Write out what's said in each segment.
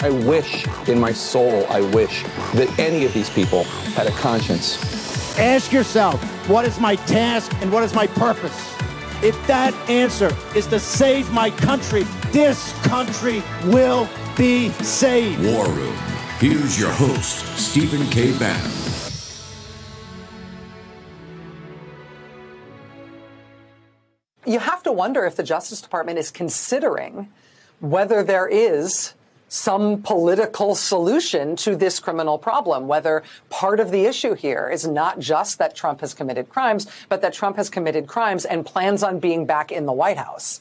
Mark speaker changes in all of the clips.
Speaker 1: I wish in my soul, I wish that any of these people had a conscience.
Speaker 2: Ask yourself, what is my task and what is my purpose? If that answer is to save my country, this country will be saved.
Speaker 3: War Room. Here's your host, Stephen K. Bannon.
Speaker 4: You have to wonder if the Justice Department is considering whether there is some political solution to this criminal problem, whether part of the issue here is not just that Trump has committed crimes, but that Trump has committed crimes and plans on being back in the White House.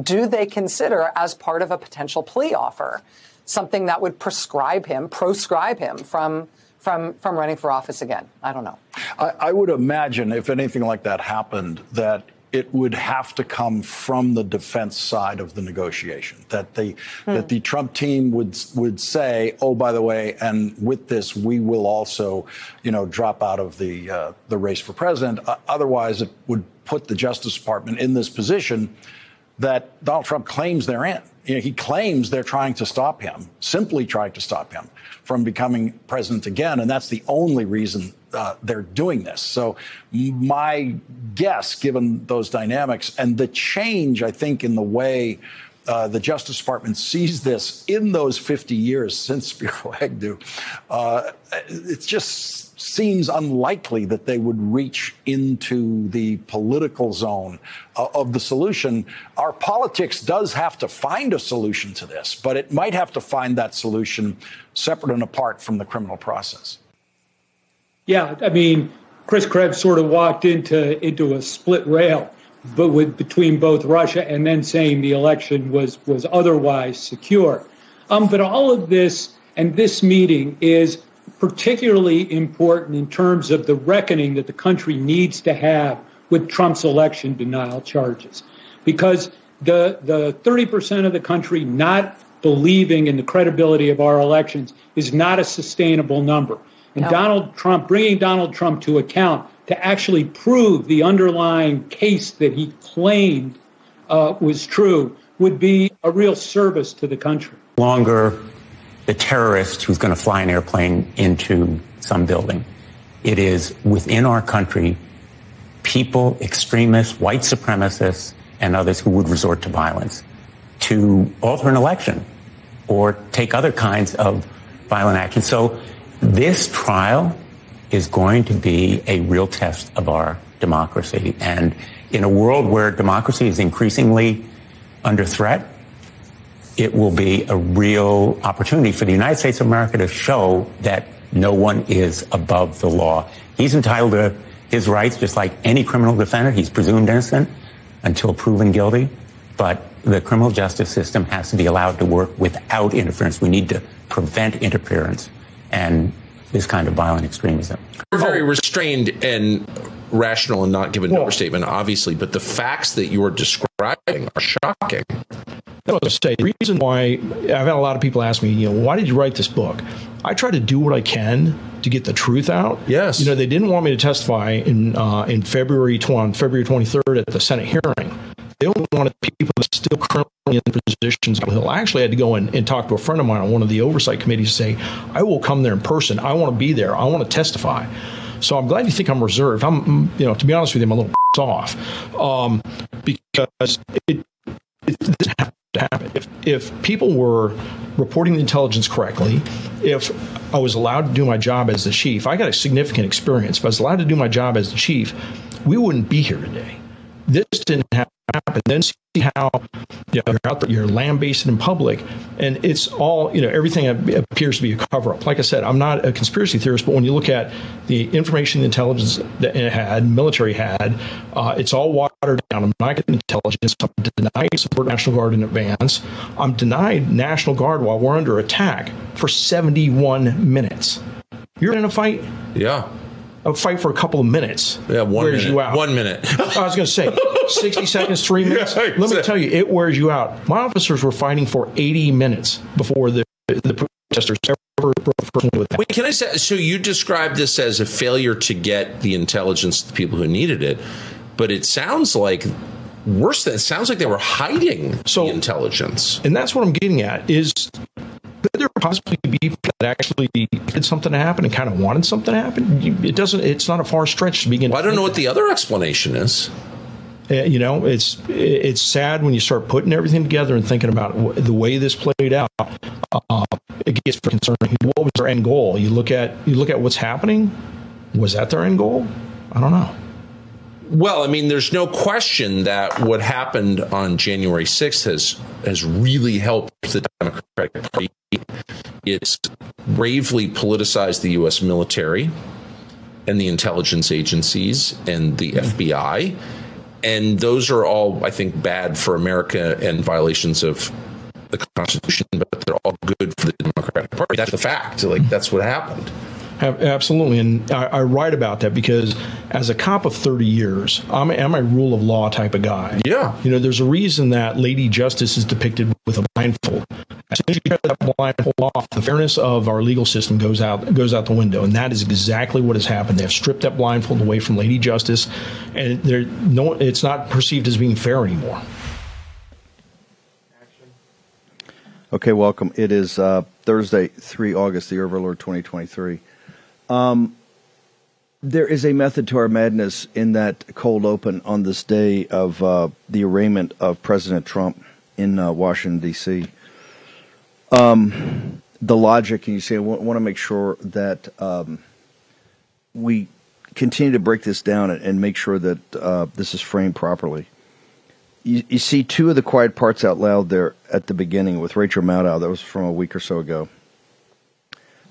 Speaker 4: Do they consider as part of a potential plea offer something that would prescribe him, proscribe him from from from running for office again? I don't know.
Speaker 5: I, I would imagine if anything like that happened, that it would have to come from the defense side of the negotiation. That the hmm. that the Trump team would would say, "Oh, by the way, and with this, we will also, you know, drop out of the uh, the race for president." Uh, otherwise, it would put the Justice Department in this position that Donald Trump claims they're in. You know, he claims they're trying to stop him, simply trying to stop him from becoming president again, and that's the only reason uh, they're doing this. So, my guess, given those dynamics and the change, I think, in the way uh, the Justice Department sees this in those 50 years since Spiro Agnew, uh, it just seems unlikely that they would reach into the political zone uh, of the solution. Our politics does have to find a solution to this, but it might have to find that solution separate and apart from the criminal process.
Speaker 6: Yeah, I mean, Chris Krebs sort of walked into into a split rail, but with between both Russia and then saying the election was was otherwise secure. Um, but all of this and this meeting is particularly important in terms of the reckoning that the country needs to have with Trump's election denial charges, because the the 30% of the country not believing in the credibility of our elections is not a sustainable number. And no. Donald Trump, bringing Donald Trump to account to actually prove the underlying case that he claimed uh, was true would be a real service to the country.
Speaker 7: Longer the terrorist who's going to fly an airplane into some building. It is within our country people, extremists, white supremacists, and others who would resort to violence to alter an election or take other kinds of violent action. So this trial is going to be a real test of our democracy. And in a world where democracy is increasingly under threat, it will be a real opportunity for the United States of America to show that no one is above the law. He's entitled to his rights just like any criminal defendant. He's presumed innocent until proven guilty. But the criminal justice system has to be allowed to work without interference. We need to prevent interference and this kind of violent extremism.
Speaker 8: We're very restrained and rational and not give an overstatement, obviously, but the facts that you're describing are shocking.
Speaker 9: I was say the reason why I've had a lot of people ask me, you know, why did you write this book? I try to do what I can to get the truth out.
Speaker 8: Yes.
Speaker 9: You know, they didn't want me to testify in uh, in February 20, February 23rd at the Senate hearing. They only wanted people still currently in positions Hill. I actually had to go and, and talk to a friend of mine on one of the oversight committees to say, I will come there in person. I want to be there. I want to testify. So I'm glad you think I'm reserved. I'm, you know, to be honest with you, I'm a little off um, because it, it doesn't have to happen. If, if people were reporting the intelligence correctly, if I was allowed to do my job as the chief, I got a significant experience. If I was allowed to do my job as the chief, we wouldn't be here today. This didn't happen. Then see how you know, you're out there, you're lambasted in public, and it's all you know. Everything appears to be a cover up. Like I said, I'm not a conspiracy theorist, but when you look at the information, the intelligence that it had, military had, uh, it's all watered down. I'm not getting intelligence. I'm denied support National Guard in advance. I'm denied National Guard while we're under attack for 71 minutes. You're in a fight.
Speaker 8: Yeah.
Speaker 9: A fight for a couple of minutes.
Speaker 8: Yeah, one
Speaker 9: wears
Speaker 8: minute.
Speaker 9: you out.
Speaker 8: One minute.
Speaker 9: I was going to say, 60 seconds, three minutes.
Speaker 8: Yeah,
Speaker 9: Let me tell you, it wears you out. My officers were fighting for 80 minutes before the, the protesters ever broke with that.
Speaker 8: Wait, can I say? So you described this as a failure to get the intelligence to the people who needed it, but it sounds like worse. Than it sounds like they were hiding the intelligence.
Speaker 9: And that's what I'm getting at is possibly be that actually did something to happen and kind of wanted something to happen? It doesn't. It's not a far stretch to begin.
Speaker 8: Well, I don't know what the other explanation is.
Speaker 9: Uh, you know, it's it's sad when you start putting everything together and thinking about the way this played out. Uh, it gets concerning. What was their end goal? You look at you look at what's happening. Was that their end goal? I don't know.
Speaker 8: Well, I mean, there's no question that what happened on January 6th has has really helped the Democratic Party. It's bravely politicized the U.S. military and the intelligence agencies and the FBI, and those are all, I think, bad for America and violations of the Constitution, but they're all good for the Democratic Party. That's the fact. Like that's what happened.
Speaker 9: Ab- Absolutely, and I, I write about that because as a cop of 30 years, I'm a, I'm a rule of law type of guy.
Speaker 8: Yeah.
Speaker 9: You know, there's a reason that Lady Justice is depicted with a blindfold. As soon as you cut that blindfold off, the fairness of our legal system goes out goes out the window, and that is exactly what has happened. They have stripped that blindfold away from Lady Justice, and they're no, it's not perceived as being fair anymore.
Speaker 10: Okay, welcome. It is uh, Thursday, 3 August, the year of our Lord 2023. Um, there is a method to our madness in that cold open on this day of uh, the arraignment of President Trump in uh, Washington, D.C. Um, the logic, and you say, I want to make sure that um, we continue to break this down and, and make sure that uh, this is framed properly you, you see two of the quiet parts out loud there at the beginning with Rachel Maddow. That was from a week or so ago.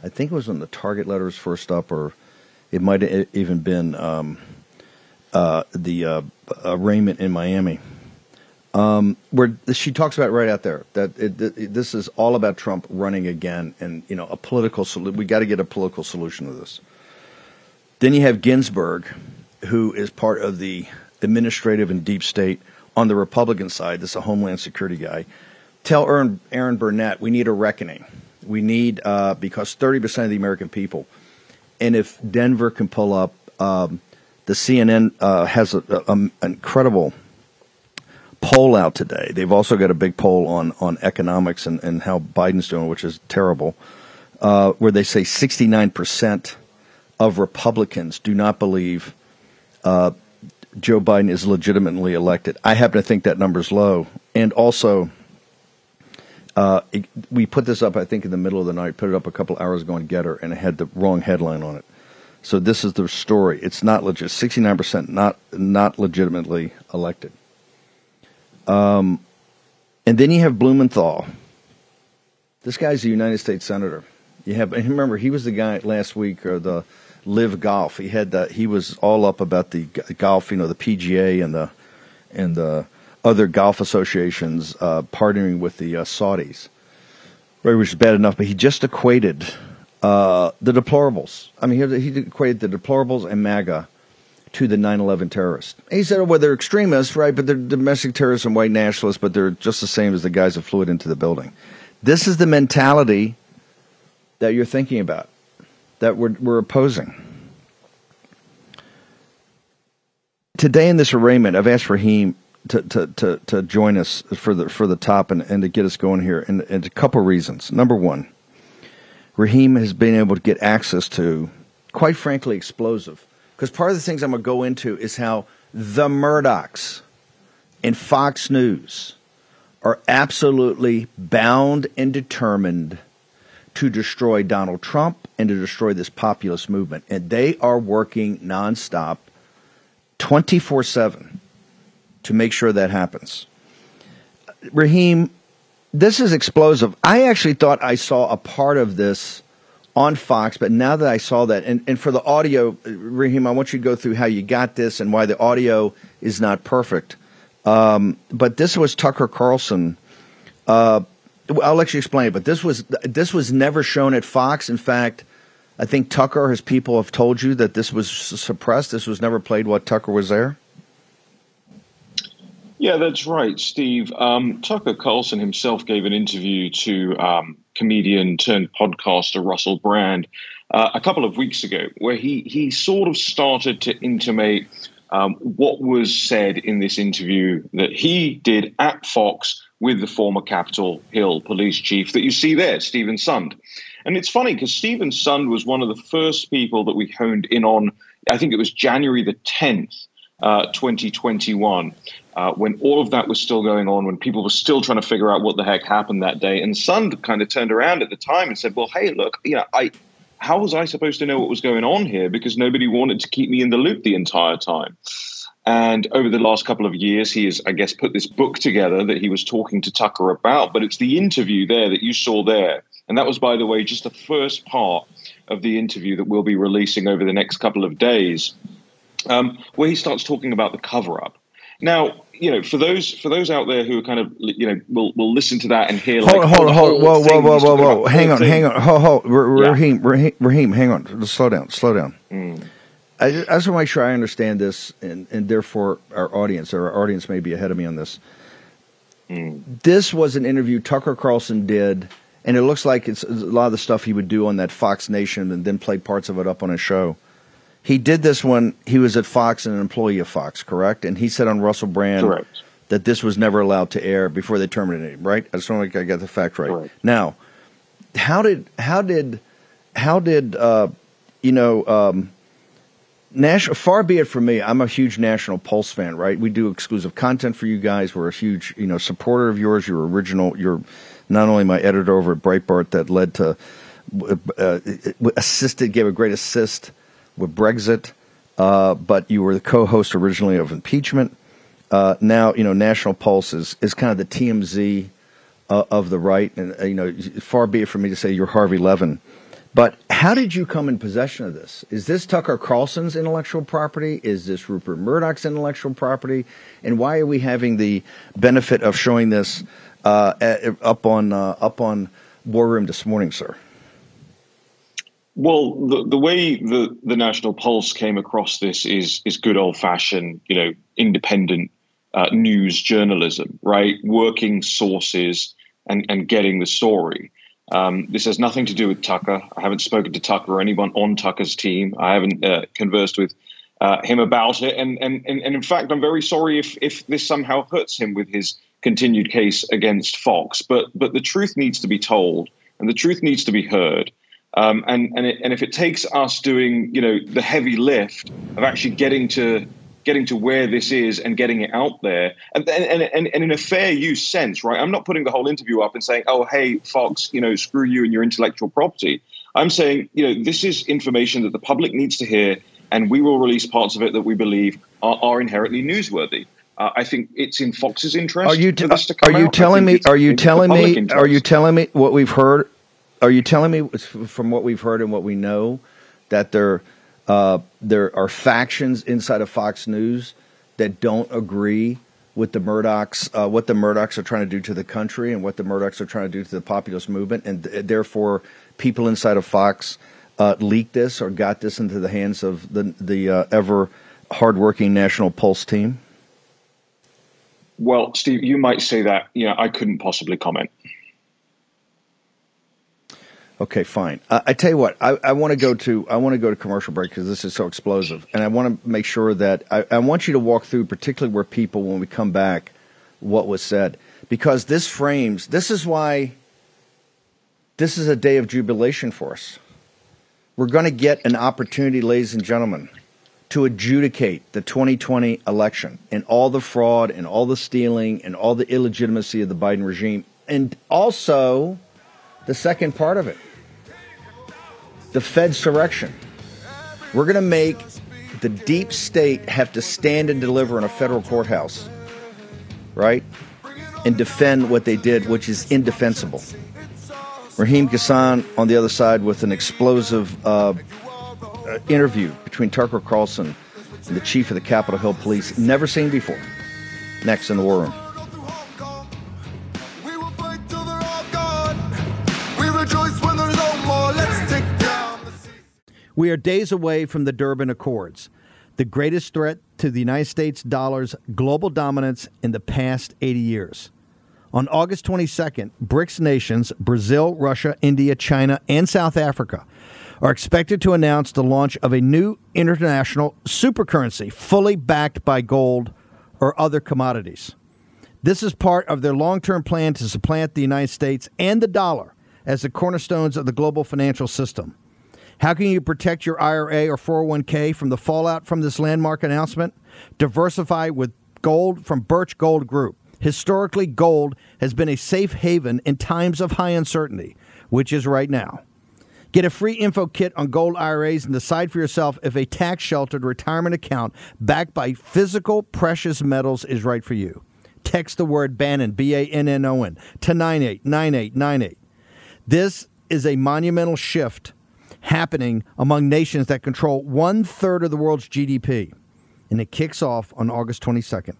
Speaker 10: I think it was when the Target letters first up, or it might have even been um, uh, the uh, arraignment in Miami, um, where she talks about right out there that it, it, this is all about Trump running again, and you know a political. Solu- we got to get a political solution to this. Then you have Ginsburg, who is part of the administrative and deep state on the Republican side. This is a Homeland Security guy. Tell Erin Burnett we need a reckoning. We need uh, because thirty percent of the American people, and if Denver can pull up, um, the CNN uh, has an incredible poll out today. They've also got a big poll on on economics and, and how Biden's doing, which is terrible. Uh, where they say sixty nine percent of Republicans do not believe uh, Joe Biden is legitimately elected. I happen to think that number's low. And also, uh, it, we put this up, I think, in the middle of the night, put it up a couple hours ago on Gettr, and it had the wrong headline on it. So this is the story. It's not legit. 69% not, not legitimately elected. Um, and then you have Blumenthal. This guy's a United States Senator. You have, and remember, he was the guy last week, or the LIV golf. He had that. He was all up about the golf, you know, the PGA and the and the other golf associations uh, partnering with the uh, Saudis, right? Which is bad enough, but he just equated uh, the deplorables. I mean, he, he equated the deplorables and MAGA to the 9/11 terrorists. He said, "Well, they're extremists, right? But they're domestic terrorists and white nationalists, but they're just the same as the guys that flew it into the building." This is the mentality that you're thinking about that we're, we're opposing. Today in this arraignment, I've asked Raheem to, to, to, to join us for the for the top and, and to get us going here, and, and a couple reasons. Number one, Raheem has been able to get access to, quite frankly, explosive. Because part of the things I'm going to go into is how the Murdochs and Fox News are absolutely bound and determined to destroy Donald Trump and to destroy this populist movement. And they are working nonstop, 24 7, to make sure that happens. Raheem, this is explosive. I actually thought I saw a part of this on Fox, but now that I saw that, and, and for the audio, Raheem, I want you to go through how you got this and why the audio is not perfect. Um, but this was Tucker Carlson. Uh, I'll let you explain it, but this was this was never shown at Fox. In fact, I think Tucker, his people have told you that this was suppressed. This was never played. while Tucker was there.
Speaker 11: Yeah, that's right, Steve. Um, Tucker Carlson himself gave an interview to um, comedian turned podcaster Russell Brand uh, a couple of weeks ago, where he he sort of started to intimate um, what was said in this interview that he did at Fox with the former Capitol Hill police chief that you see there, Steven Sund. And it's funny because Steven Sund was one of the first people that we honed in on. I think it was January the 10th, uh, 2021, uh, when all of that was still going on, when people were still trying to figure out what the heck happened that day. And Sund kind of turned around at the time and said, "Well, hey, look, you know, I." How was I supposed to know what was going on here? Because nobody wanted to keep me in the loop the entire time. And over the last couple of years, he has, I guess, put this book together that he was talking to Tucker about. But it's the interview there that you saw there. And that was, by the way, just the first part of the interview that we'll be releasing over the next couple of days, um, where he starts talking about the cover up. Now, you know, for those for those out there who are kind of you know will will listen to that and hear
Speaker 10: hold
Speaker 11: like
Speaker 10: hold
Speaker 11: oh,
Speaker 10: hold whoa whoa whoa whoa whoa hang on
Speaker 11: thing.
Speaker 10: hang on ho ho
Speaker 11: Yeah.
Speaker 10: Raheem Raheem Raheem hang on slow down slow down.
Speaker 11: Mm.
Speaker 10: I just, I just want to make sure I understand this, and, and therefore our audience, or our audience may be ahead of me on this.
Speaker 11: Mm.
Speaker 10: This was an interview Tucker Carlson did, and it looks like it's a lot of the stuff he would do on that Fox Nation and then play parts of it up on his show. He did this when he was at Fox and an employee of Fox, correct? And he said on Russell Brand
Speaker 11: Correct.
Speaker 10: that this was never allowed to air before they terminated him, right? I just want to I got the fact right. Now, how did how did how did uh, you know um, national far be it from me i'm a huge national pulse fan right we do exclusive content for you guys we're a huge you know supporter of yours you're original you're not only my editor over at breitbart that led to uh, assisted gave a great assist with brexit uh, but you were the co-host originally of impeachment uh, now you know national pulse is, is kind of the tmz uh, of the right and uh, you know far be it from me to say you're harvey levin but how did you come in possession of this? Is this Tucker Carlson's intellectual property? Is this Rupert Murdoch's intellectual property? And why are we having the benefit of showing this uh, up on uh, up on War Room this morning, sir?
Speaker 11: Well, the the way the the National Pulse came across this is is good old fashioned, you know, independent uh, news journalism, right? Working sources and and getting the story. Um, this has nothing to do with Tucker. I haven't spoken to Tucker or anyone on Tucker's team. I haven't uh, conversed with uh, him about it, and, and and and in fact, I'm very sorry if if this somehow hurts him with his continued case against Fox. But but the truth needs to be told, and the truth needs to be heard. Um, and and it, and if it takes us doing you know the heavy lift of actually getting to getting to where this is and getting it out there and, and, and, and in a fair use sense right i'm not putting the whole interview up and saying oh hey fox you know screw you and your intellectual property i'm saying you know this is information that the public needs to hear and we will release parts of it that we believe are, are inherently newsworthy uh, I think it's in Fox's interest.
Speaker 10: Are you
Speaker 11: for this to
Speaker 10: are you
Speaker 11: out.
Speaker 10: Telling me? Are you telling me?
Speaker 11: interest.
Speaker 10: Are you telling me what we've heard? Are you telling me from what we've heard and what we know that there uh, there are factions inside of Fox News that don't agree with the Murdochs, uh, what the Murdochs are trying to do to the country and what the Murdochs are trying to do to the populist movement, and th- therefore people inside of Fox uh, leaked this or got this into the hands of the the uh, ever hardworking National Pulse team.
Speaker 11: Well, Steve, you might say that. You know, I couldn't possibly comment.
Speaker 10: Okay, fine. Uh, I tell you what, I, I want to go to I want to go to commercial break because this is so explosive, and I want to make sure that I, I want you to walk through, particularly where people, when we come back, what was said, because this frames. This is why. This is a day of jubilation for us. We're going to get an opportunity, ladies and gentlemen, to adjudicate the 2020 election and all the fraud and all the stealing and all the illegitimacy of the Biden regime, and also the second part of it the Fedsurrection. We're going to make the deep state have to stand and deliver in a federal courthouse, right? And defend what they did, which is indefensible. Raheem Kassam on the other side with an explosive uh, uh, interview between Tucker Carlson and the chief of the Capitol Hill Police, never seen before. Next in the War Room.
Speaker 12: We
Speaker 13: are days away from the Durban Accords, the greatest threat to the United States dollar's global dominance in the past 80 years. On August 22nd, BRICS nations, Brazil, Russia, India, China, and South Africa, are expected to announce the launch of a new international supercurrency fully backed by gold or other commodities. This is part of their long term plan to supplant the United States and the dollar as the cornerstones of the global financial system. How can you protect your IRA or 401k from the fallout from this landmark announcement? Diversify with gold from Birch Gold Group. Historically, gold has been a safe haven in times of high uncertainty, which is right now. Get a free info kit on gold IRAs and decide for yourself if a tax sheltered retirement account backed by physical precious metals is right for you. Text the word Bannon, B A N N O N, to 989898. This is a monumental shift happening among nations that control one third of the world's GDP. And it kicks off on August 22nd.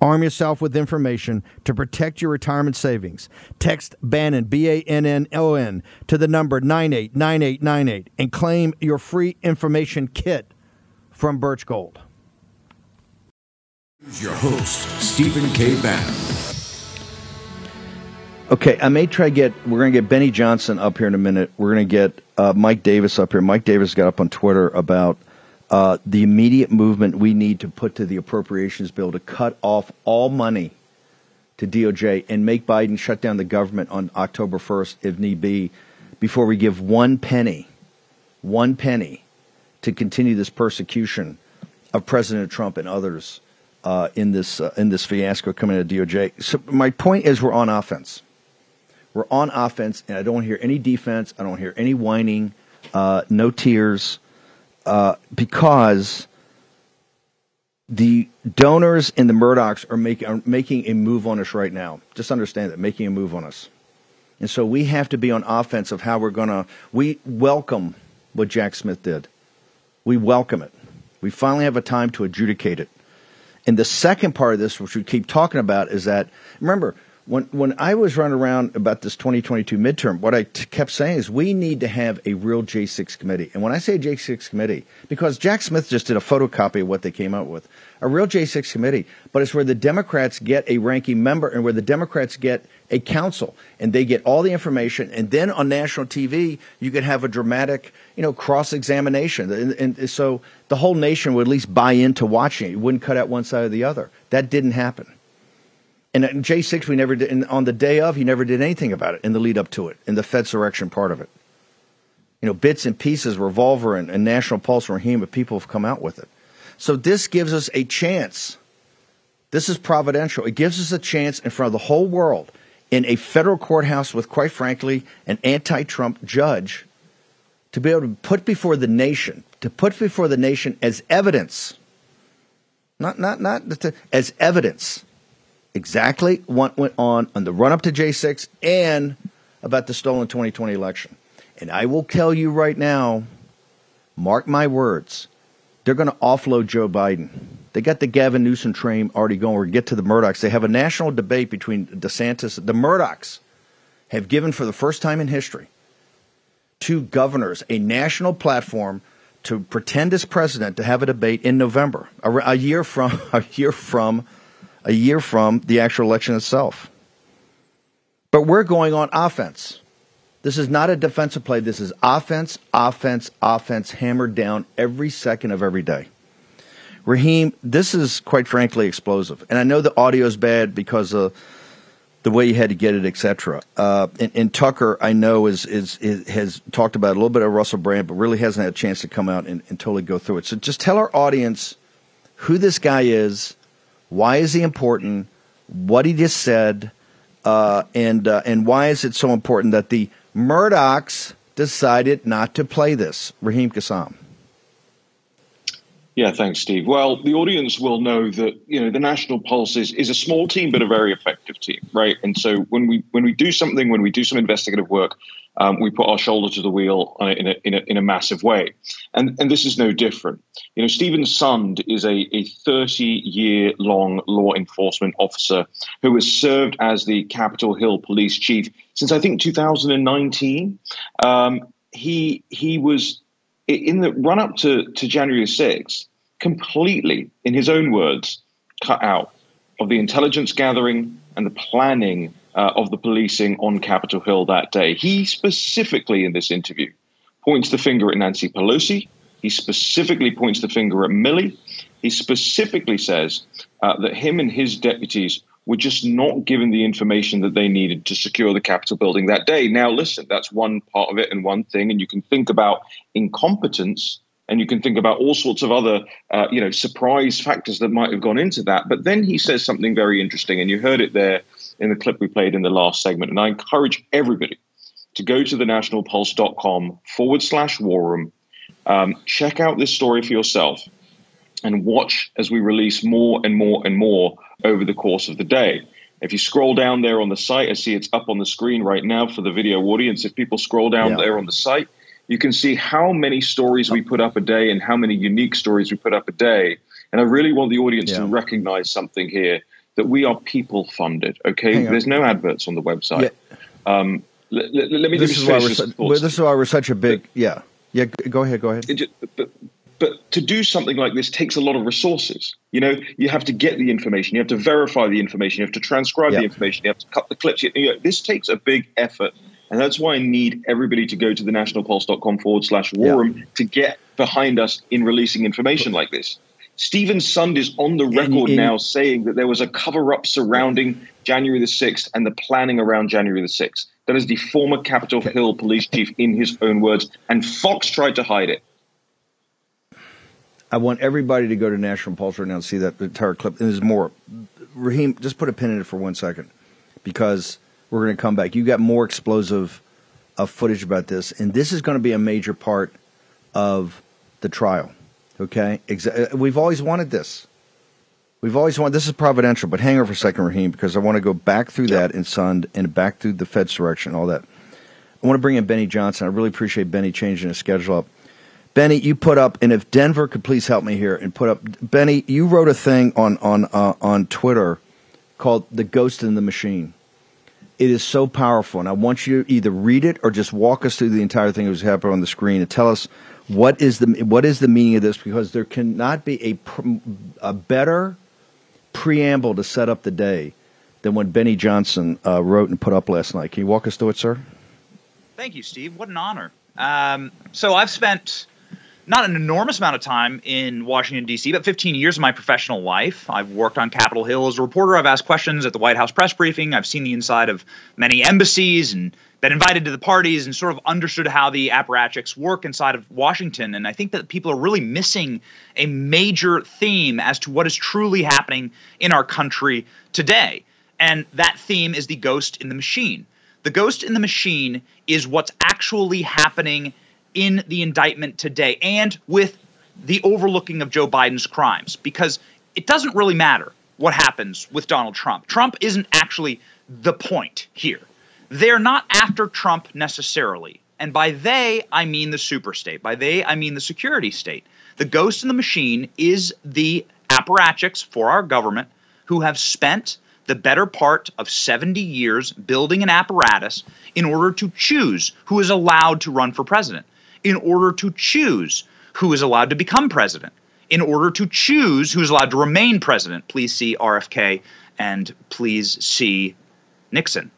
Speaker 13: Arm yourself with information to protect your retirement savings. Text Bannon, B A N N O N, to the number 989898 and claim your free information kit from Birch Gold.
Speaker 3: Here's your host, Stephen K. Bannon.
Speaker 10: Okay, I may try get. We're going to get Benny Johnson up here in a minute. We're going to get uh, Mike Davis up here. Mike Davis got up on Twitter about uh, the immediate movement we need to put to the appropriations bill to cut off all money to DOJ and make Biden shut down the government on October 1st, if need be, before we give one penny, one penny, to continue this persecution of President Trump and others uh, in this uh, in this fiasco coming out of DOJ. So my point is, we're on offense. We're on offense, and I don't hear any defense. I don't hear any whining, uh, no tears, uh, because the donors and the Murdochs are making are making a move on us right now. Just understand that making a move on us, and so we have to be on offense of how we're going to. We welcome what Jack Smith did. We welcome it. We finally have a time to adjudicate it. And the second part of this, which we keep talking about, is that remember when when I was running around about this 2022 midterm, what I t- kept saying is we need to have a real J6 committee. And when I say J6 committee, because Jack Smith just did a photocopy of what they came up with, a real J6 committee, but it's where the Democrats get a ranking member and where the Democrats get a council and they get all the information. And then on national TV, you could have a dramatic, you know, cross examination. And, and so the whole nation would at least buy into watching it. You wouldn't cut out one side or the other. That didn't happen. And in J6, we never did. On the day of, he never did anything about it in the lead up to it, in the Fed's Fedsurrection part of it. You know, bits and pieces, Revolver and, and National Pulse and Raheem, but people have come out with it. So this gives us a chance. This is providential. It gives us a chance in front of the whole world in a federal courthouse with, quite frankly, an anti Trump judge to be able to put before the nation, to put before the nation as evidence, not, not, not as evidence exactly what went on on the run up to J6 and about the stolen 2020 election. And I will tell you right now, mark my words, they're going to offload Joe Biden. They got the Gavin Newsom train already going. We're get to the Murdochs. They have a national debate between DeSantis. The Murdochs have given for the first time in history two governors a national platform to pretend as president to have a debate in November, a, a year from a year from a year from the actual election itself. But we're going on offense. This is not a defensive play. This is offense, offense, offense, hammered down every second of every day. Raheem, this is quite frankly explosive. And I know the audio is bad because of the way you had to get it, etc. Uh, and, and, Tucker, I know, is, is, is, has talked about a little bit of Russell Brand, but really hasn't had a chance to come out and, and totally go through it. So just tell our audience who this guy is, why is he important? What he just said, uh, and uh, and why is it so important that the Murdochs decided not to play this? Raheem Kassam.
Speaker 11: Yeah, thanks, Steve. Well, the audience will know that you know the National Pulse is, is a small team but a very effective team, right? And so when we when we do something, when we do some investigative work, um, we put our shoulder to the wheel in a, in a, in a massive way. And, and this is no different. You know, Steven Sund is a, a 30 year long law enforcement officer who has served as the Capitol Hill police chief since I think 2019. Um, he, he was in the run up to, to January 6th, completely, in his own words, cut out of the intelligence gathering and the planning uh, of the policing on Capitol Hill that day. He specifically, in this interview, points the finger at Nancy Pelosi. He specifically points the finger at Milley. He specifically says uh, that him and his deputies were just not given the information that they needed to secure the Capitol building that day. Now, listen, that's one part of it and one thing, and you can think about incompetence and you can think about all sorts of other, uh, you know, surprise factors that might have gone into that. But then he says something very interesting, and you heard it there in the clip we played in the last segment. And I encourage everybody to go to the nationalpulse.com forward slash war room, um, check out this story for yourself, and watch as we release more and more and more over the course of the day. If you scroll down there on the site, I see it's up on the screen right now for the video audience. If people scroll down yeah. there on the site, you can see how many stories we put up a day and how many unique stories we put up a day. And I really want the audience yeah. to recognize something here that we are people funded. Okay, there's no adverts on the website. Yeah. Um, let, let, let, me
Speaker 10: this is why we're su- this is why we're such a big yeah yeah. Go ahead, go ahead.
Speaker 11: It, but, but to do something like this takes a lot of resources. You know, you have to get the information, you have to verify the information, you have to transcribe the information, you have to cut the clips. You know, this takes a big effort. And that's why I need everybody to go to the nationalpulse.com forward slash war room yeah. to get behind us in releasing information like this. Steven Sund is on the record in, in, now saying that there was a cover up surrounding January the 6th and the planning around January the 6th. That is the former Capitol Hill police chief in his own words. And Fox tried to hide it.
Speaker 10: I want everybody to go to National Pulse right now and see that entire clip. And there's more. Raheem, just put a pin in it for one second because we're going to come back. You got more explosive uh, footage about this, and this is going to be a major part of the trial. Okay, uh, we've always wanted this. We've always wanted this is providential, but hang on for a second, Raheem, because I want to go back through that in Sund and back through the Fedsurrection and all that. I want to bring in Benny Johnson. I really appreciate Benny changing his schedule up. Benny, you put up, and if Denver could please help me here and put up, Benny, you wrote a thing on on uh, on Twitter called "The Ghost in the Machine." It is so powerful, and I want you to either read it or just walk us through the entire thing that was happening on the screen and tell us what is the what is the meaning of this because there cannot be a a better preamble to set up the day than what Benny Johnson uh, wrote and put up last night. Can you walk us through it, sir?
Speaker 12: Thank you, Steve. What an honor. Um, so I've spent not an enormous amount of time in Washington, D.C., but 15 years of my professional life. I've worked on Capitol Hill as a reporter. I've asked questions at the White House press briefing. I've seen the inside of many embassies and been invited to the parties and sort of understood how the apparatchiks work inside of Washington. And I think that people are really missing a major theme as to what is truly happening in our country today. And that theme is the ghost in the machine. The ghost in the machine is what's actually happening in the indictment today and with the overlooking of Joe Biden's crimes because it doesn't really matter what happens with Donald Trump. Trump isn't actually the point here. They're not after Trump necessarily. And by they, I mean the superstate. By they, I mean the security state. The ghost in the machine is the apparatchiks for our government who have spent the better part of 70 years building an apparatus in order to choose who is allowed to run for president in order to choose who is allowed to become president, in order to choose who is allowed to remain president. Please see RFK and please see Nixon.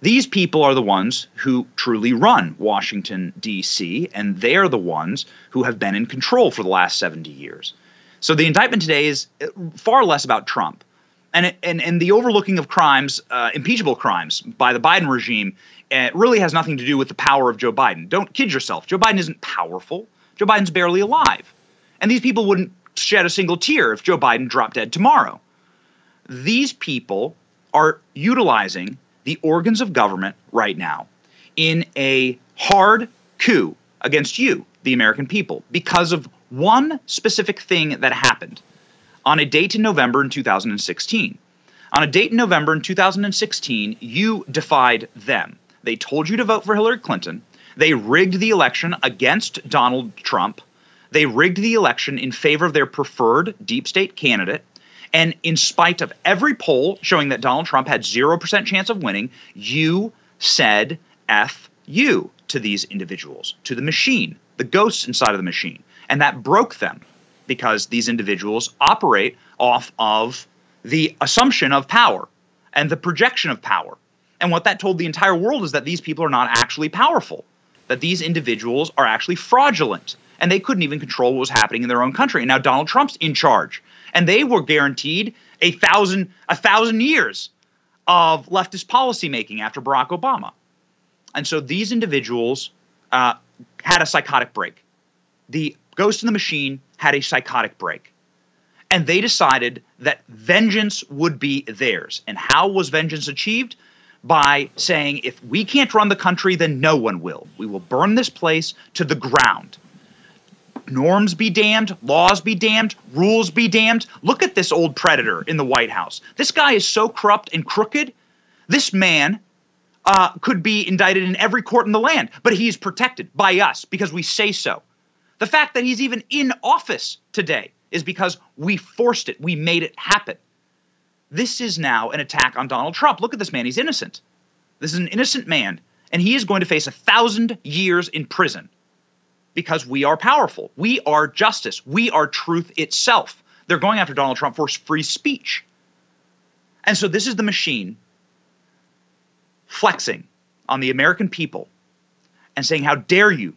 Speaker 12: These people are the ones who truly run Washington, D.C., and they are the ones who have been in control for the last 70 years. So the indictment today is uh, far less about Trump. And, and, and the overlooking of crimes, uh, impeachable crimes, by the Biden regime it really has nothing to do with the power of Joe Biden. Don't kid yourself. Joe Biden isn't powerful. Joe Biden's barely alive. And these people wouldn't shed a single tear if Joe Biden dropped dead tomorrow. These people are utilizing the organs of government right now in a hard coup against you, the American people, because of one specific thing that happened on a date in November in 2016. On a date in November in 2016, you defied them. They told you to vote for Hillary Clinton. They rigged the election against Donald Trump. They rigged the election in favor of their preferred deep state candidate. And in spite of every poll showing that Donald Trump had 0% chance of winning, you said F you to these individuals, to the machine, the ghosts inside of the machine. And that broke them because these individuals operate off of the assumption of power and the projection of power. And what that told the entire world is that these people are not actually powerful, that these individuals are actually fraudulent, and they couldn't even control what was happening in their own country. And now Donald Trump's in charge, and they were guaranteed a thousand a thousand years of leftist policymaking after Barack Obama. And so these individuals uh, had a psychotic break. The ghost in the machine had a psychotic break. And they decided that vengeance would be theirs. And how was vengeance achieved? By saying, if we can't run the country, then no one will. We will burn this place to the ground. Norms be damned, laws be damned, rules be damned. Look at this old predator in the White House. This guy is so corrupt and crooked. This man uh, could be indicted in every court in the land, but he's protected by us because we say so. The fact that he's even in office today is because we forced it, we made it happen. This is now an attack on Donald Trump. Look at this man, he's innocent. This is an innocent man, and he is going to face a thousand years in prison because we are powerful. We are justice. We are truth itself. They're going after Donald Trump for free speech. And so this is the machine flexing on the American people and saying, How dare you?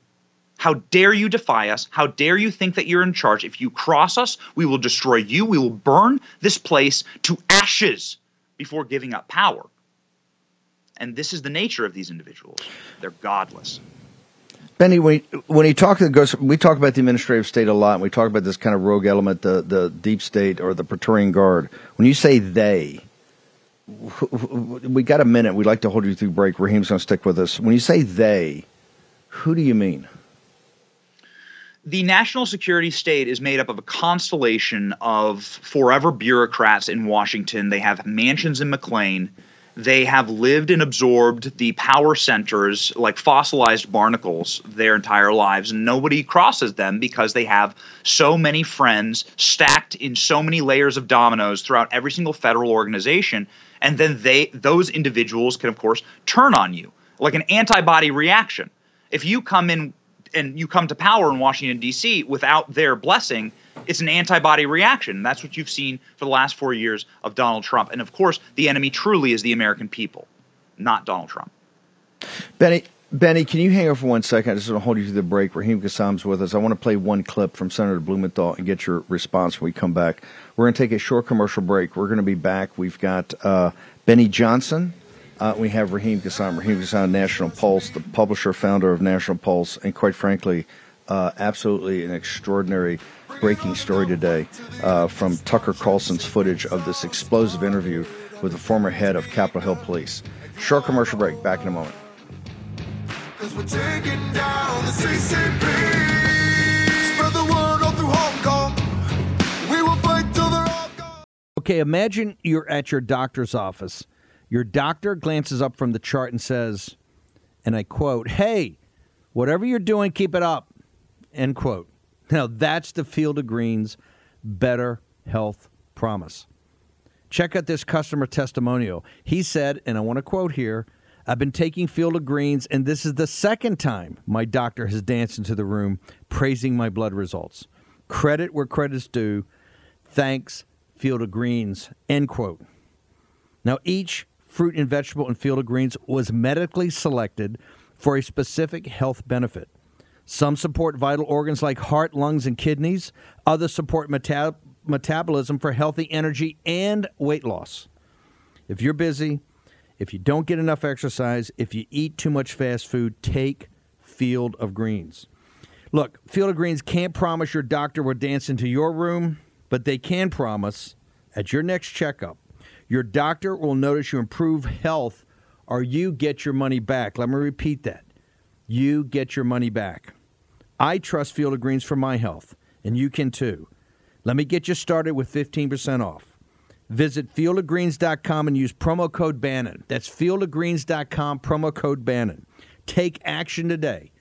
Speaker 12: How dare you defy us? How dare you think that you're in charge? If you cross us, we will destroy you. We will burn this place to ashes before giving up power. And this is the nature of these individuals. They're godless.
Speaker 10: Benny, when when he talk to the ghost, we talk about the administrative state a lot, and we talk about this kind of rogue element, the the deep state or the Praetorian Guard. When you say they, we got a minute. We'd like to hold you through break. Raheem's going to stick with us. When you say they, who do you mean?
Speaker 12: The national security state is made up of a constellation of forever bureaucrats in Washington. They have mansions in McLean. They have lived and absorbed the power centers like fossilized barnacles their entire lives. And nobody crosses them because they have so many friends stacked in so many layers of dominoes throughout every single federal organization. And then they those individuals can, of course, turn on you like an antibody reaction. If you come in and you come to power in Washington D.C. without their blessing, it's an antibody reaction. That's what you've seen for the last four years of Donald Trump. And of course, the enemy truly is the American people, not Donald Trump.
Speaker 10: Benny, Benny, can you hang on for one second? I just want to hold you through the break. Raheem Kassam's with us. I want to play one clip from Senator Blumenthal and get your response when we come back. We're going to take a short commercial break. We're going to be back. We've got uh, Benny Johnson uh, we have Raheem Kassam. Raheem Kassam, National Pulse, the publisher, founder of National Pulse, and quite frankly, uh, absolutely an extraordinary breaking story today uh, from Tucker Carlson's footage of this explosive interview with the former head of Capitol Hill Police. Short commercial break. Back in a moment.
Speaker 13: Okay, imagine you're at your doctor's office your doctor glances up from the chart and says, and I quote, Hey, whatever you're doing, keep it up. End quote. Now that's the Field of Greens better health promise. Check out this customer testimonial. He said, and I want to quote here I've been taking Field of Greens, and this is the second time my doctor has danced into the room praising my blood results. Credit where credit's due. Thanks, Field of Greens. End quote. Now, each fruit and vegetable in field of greens was medically selected for a specific health benefit. Some support vital organs like heart, lungs, and kidneys. Others support meta- metabolism for healthy energy and weight loss. If you're busy, if you don't get enough exercise, if you eat too much fast food, take Field of Greens. Look, Field of Greens can't promise your doctor will dance into your room, but they can promise at your next checkup your doctor will notice you improve health or you get your money back. Let me repeat that. You get your money back. I trust Field of Greens for my health, and you can too. Let me get you started with 15% off. Visit fieldofgreens.com and use promo code Bannon. That's fieldofgreens.com, promo code Bannon. Take action today.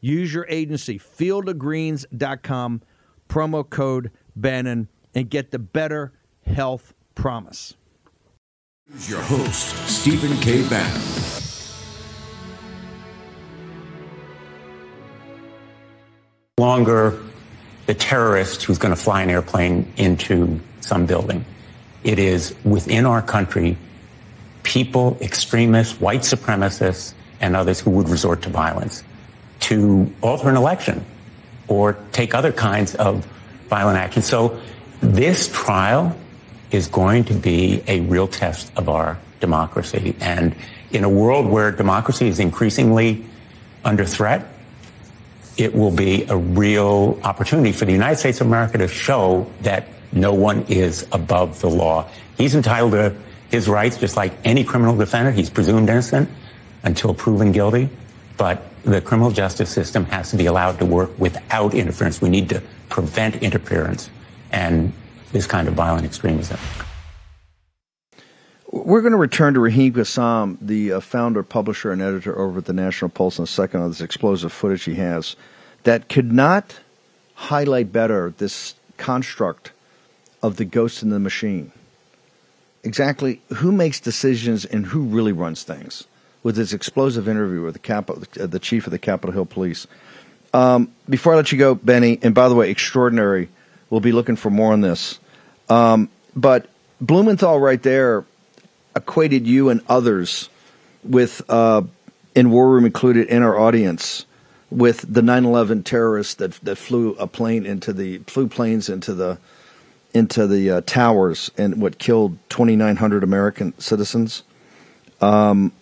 Speaker 13: Use your agency, fieldofgreens.com, promo code Bannon, and get the better health promise.
Speaker 3: Your host, Stephen K. Bannon.
Speaker 7: Longer the terrorist who's going to fly an airplane into some building. It is within our country people, extremists, white supremacists, and others who would resort to violence to alter an election or take other kinds of violent action. So this trial is going to be a real test of our democracy. And in a world where democracy is increasingly under threat, it will be a real opportunity for the United States of America to show that no one is above the law. He's entitled to his rights just like any criminal defendant. He's presumed innocent until proven guilty. But the criminal justice system has to be allowed to work without interference. We need to prevent interference and this kind of violent extremism.
Speaker 10: We're going to return to Raheem Kassam, the uh, founder, publisher, and editor over at the National Pulse in a second on this explosive footage he has that could not highlight better this construct of the ghost in the machine. Exactly who makes decisions and who really runs things with this explosive interview with the, uh, the chief of the Capitol Hill Police. Um, before I let you go, Benny, and by the way, extraordinary, we'll be looking for more on this. Um, but Blumenthal right there equated you and others with, uh, in War Room included in our audience, with the 9/11 terrorists that that flew a plane into the flew planes into the into the uh, towers and what killed 2,900 American citizens. Um,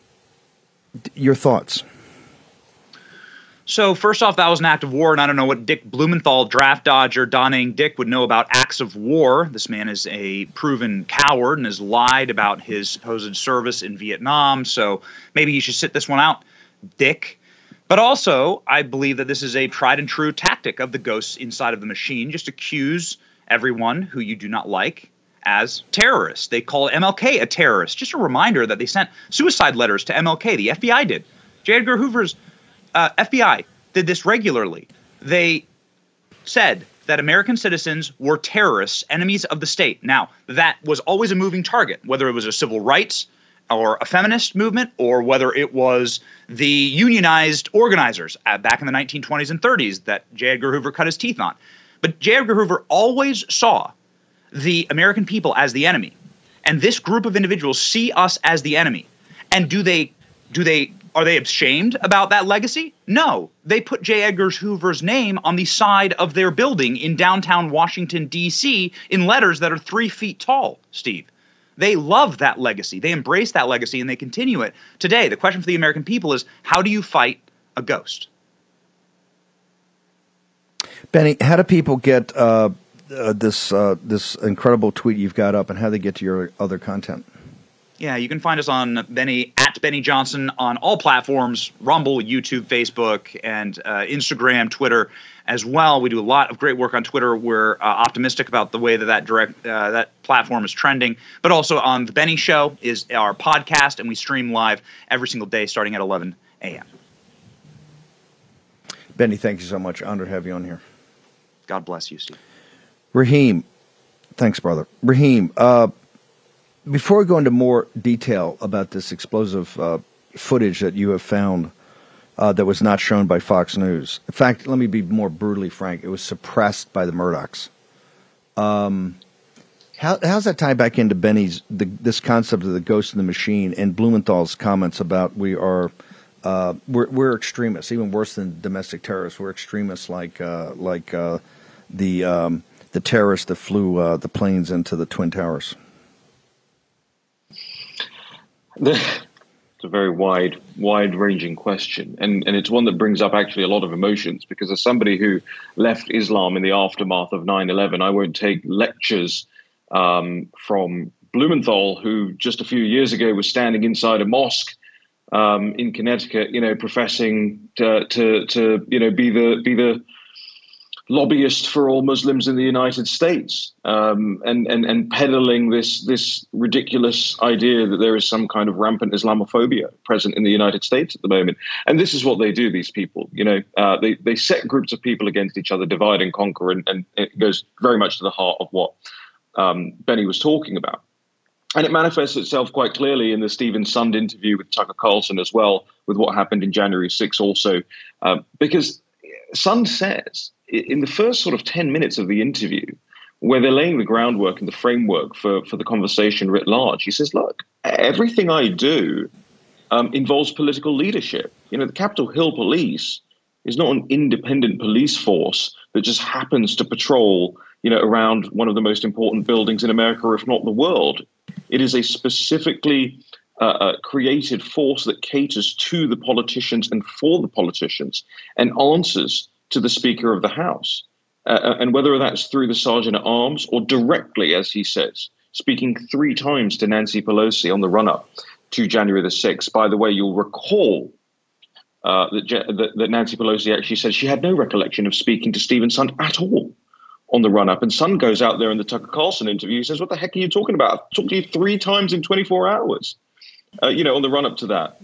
Speaker 10: your thoughts?
Speaker 12: So first off, that was an act of war, and I don't know what Dick Blumenthal, draft dodger, Da Nang Dick, would know about acts of war. This man is a proven coward and has lied about his supposed service in Vietnam. So maybe he should sit this one out, Dick. But also, I believe that this is a tried and true tactic of the ghosts inside of the machine. Just accuse everyone who you do not like as terrorists. They call MLK a terrorist. Just a reminder that they sent suicide letters to MLK. The FBI did. J. Edgar Hoover's uh, FBI did this regularly. They said that American citizens were terrorists, enemies of the state. Now, that was always a moving target, whether it was a civil rights or a feminist movement, or whether it was the unionized organizers uh, back in the 1920s and 30s that J. Edgar Hoover cut his teeth on. But J. Edgar Hoover always saw the American people as the enemy. And this group of individuals see us as the enemy. And do they do they are they ashamed about that legacy? No. They put J. Edgar Hoover's name on the side of their building in downtown Washington, D.C., in letters that are three feet tall, Steve. They love that legacy. They embrace that legacy and they continue it. Today, the question for the American people is how do you fight a ghost?
Speaker 10: Benny, how do people get uh, uh, this uh, this incredible tweet you've got up, and how do they get to your other content?
Speaker 12: Yeah, you can find us on Benny at Benny Johnson on all platforms: Rumble, YouTube, Facebook, and uh, Instagram, Twitter as well. We do a lot of great work on Twitter. We're uh, optimistic about the way that that direct uh, that platform is trending. But also on the Benny Show is our podcast, and we stream live every single day starting at 11 a.m.
Speaker 10: Benny, thank you so much. Honor to have you on here.
Speaker 12: God bless you, Steve.
Speaker 10: Raheem, thanks, brother. Raheem, uh, before we go into more detail about this explosive uh, footage that you have found uh, that was not shown by Fox News, in fact, let me be more brutally frank, it was suppressed by the Murdochs. Um, how, how's that tie back into Benny's the, this concept of the ghost in the machine and Blumenthal's comments about we are uh, we're, we're extremists, even worse than domestic terrorists. We're extremists like uh, like uh, the um, the terrorists that flew uh, the planes into the twin towers?
Speaker 11: It's a very wide, wide-ranging question, and and it's one that brings up actually a lot of emotions because as somebody who left Islam in the aftermath of 9/11, I won't take lectures um, from Blumenthal, who just a few years ago was standing inside a mosque um, in Connecticut, you know, professing to, to to you know be the be the lobbyist for all Muslims in the United States, um, and and and peddling this this ridiculous idea that there is some kind of rampant Islamophobia present in the United States at the moment. And this is what they do. These people, you know, uh, they they set groups of people against each other, divide and conquer, and, and it goes very much to the heart of what um, Benny was talking about. And it manifests itself quite clearly in the Steven Sund interview with Tucker Carlson as well, with what happened in January 6 also, uh, because Sund says in the first sort of 10 minutes of the interview, where they're laying the groundwork and the framework for, for the conversation writ large, he says, Look, everything I do um, involves political leadership. You know, the Capitol Hill Police is not an independent police force that just happens to patrol, you know, around one of the most important buildings in America, if not the world. It is a specifically uh, uh, created force that caters to the politicians and for the politicians and answers to the Speaker of the House. Uh, uh and whether that's through the Sergeant at Arms or directly, as he says, speaking three times to Nancy Pelosi on the run up to January the 6th. By the way, you'll recall uh, that, that, that, Nancy Pelosi actually said she had no recollection of speaking to Steven Sund at all on the run up. And Sund goes out there in the Tucker Carlson interview. Says, What the heck are you talking about? I've talked to you three times in 24 hours, uh, you know, on the run up to that.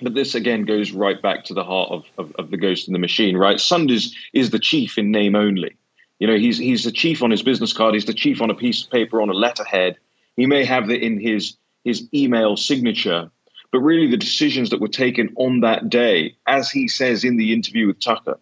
Speaker 11: But this again goes right back to the heart of, of, of the ghost in the machine, right? Sund is, is the chief in name only. You know, he's he's the chief on his business card. He's the chief on a piece of paper on a letterhead. He may have it in his his email signature, but really the decisions that were taken on that day, as he says in the interview with Tucker,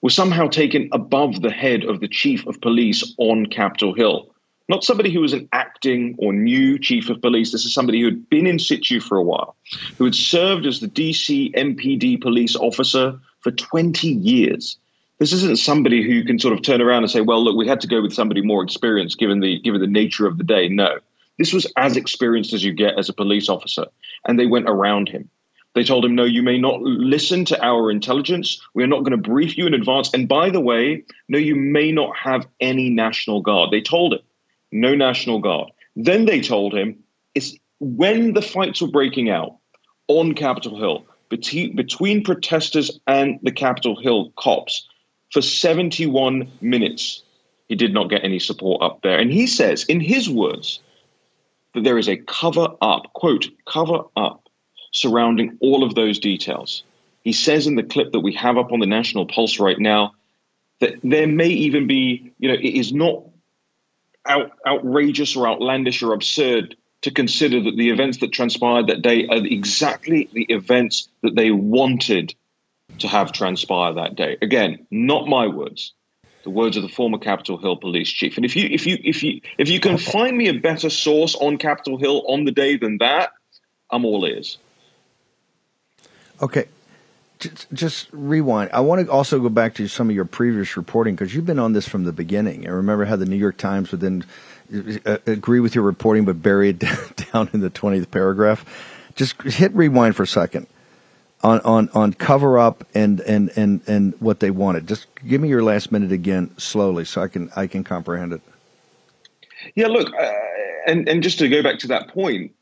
Speaker 11: were somehow taken above the head of the chief of police on Capitol Hill. Not somebody who was an acting or new chief of police. This is somebody who had been in situ for a while, who had served as the DC MPD police officer for 20 years. This isn't somebody who can sort of turn around and say, well, look, we had to go with somebody more experienced given the given the nature of the day. No. This was as experienced as you get as a police officer. And they went around him. They told him, no, you may not listen to our intelligence. We are not going to brief you in advance. And by the way, no, you may not have any National Guard. They told him, no National Guard. Then they told him, it's when the fights were breaking out on Capitol Hill, between, between protesters and the Capitol Hill cops, for 71 minutes, he did not get any support up there. And he says, in his words, that there is a cover up, quote, cover up surrounding all of those details. He says in the clip that we have up on the National Pulse right now that there may even be, you know, it is not out, outrageous or outlandish or absurd to consider that the events that transpired that day are exactly the events that they wanted to have transpire that day. Again, not my words the words of the former Capitol Hill police chief. And if you if you if you if you can find me a better source on Capitol Hill on the day than that, I'm all ears.
Speaker 10: Okay. Just, rewind. I want to also go back to some of your previous reporting because you've been on this from the beginning. And remember how the New York Times would then uh, agree with your reporting but bury it down in the 20th paragraph. Just hit rewind for a second on, on, on cover up and, and, and, and what they wanted. Just give me your last minute again slowly so I can I can comprehend it.
Speaker 11: Yeah, look, uh, and and just to go back to that point,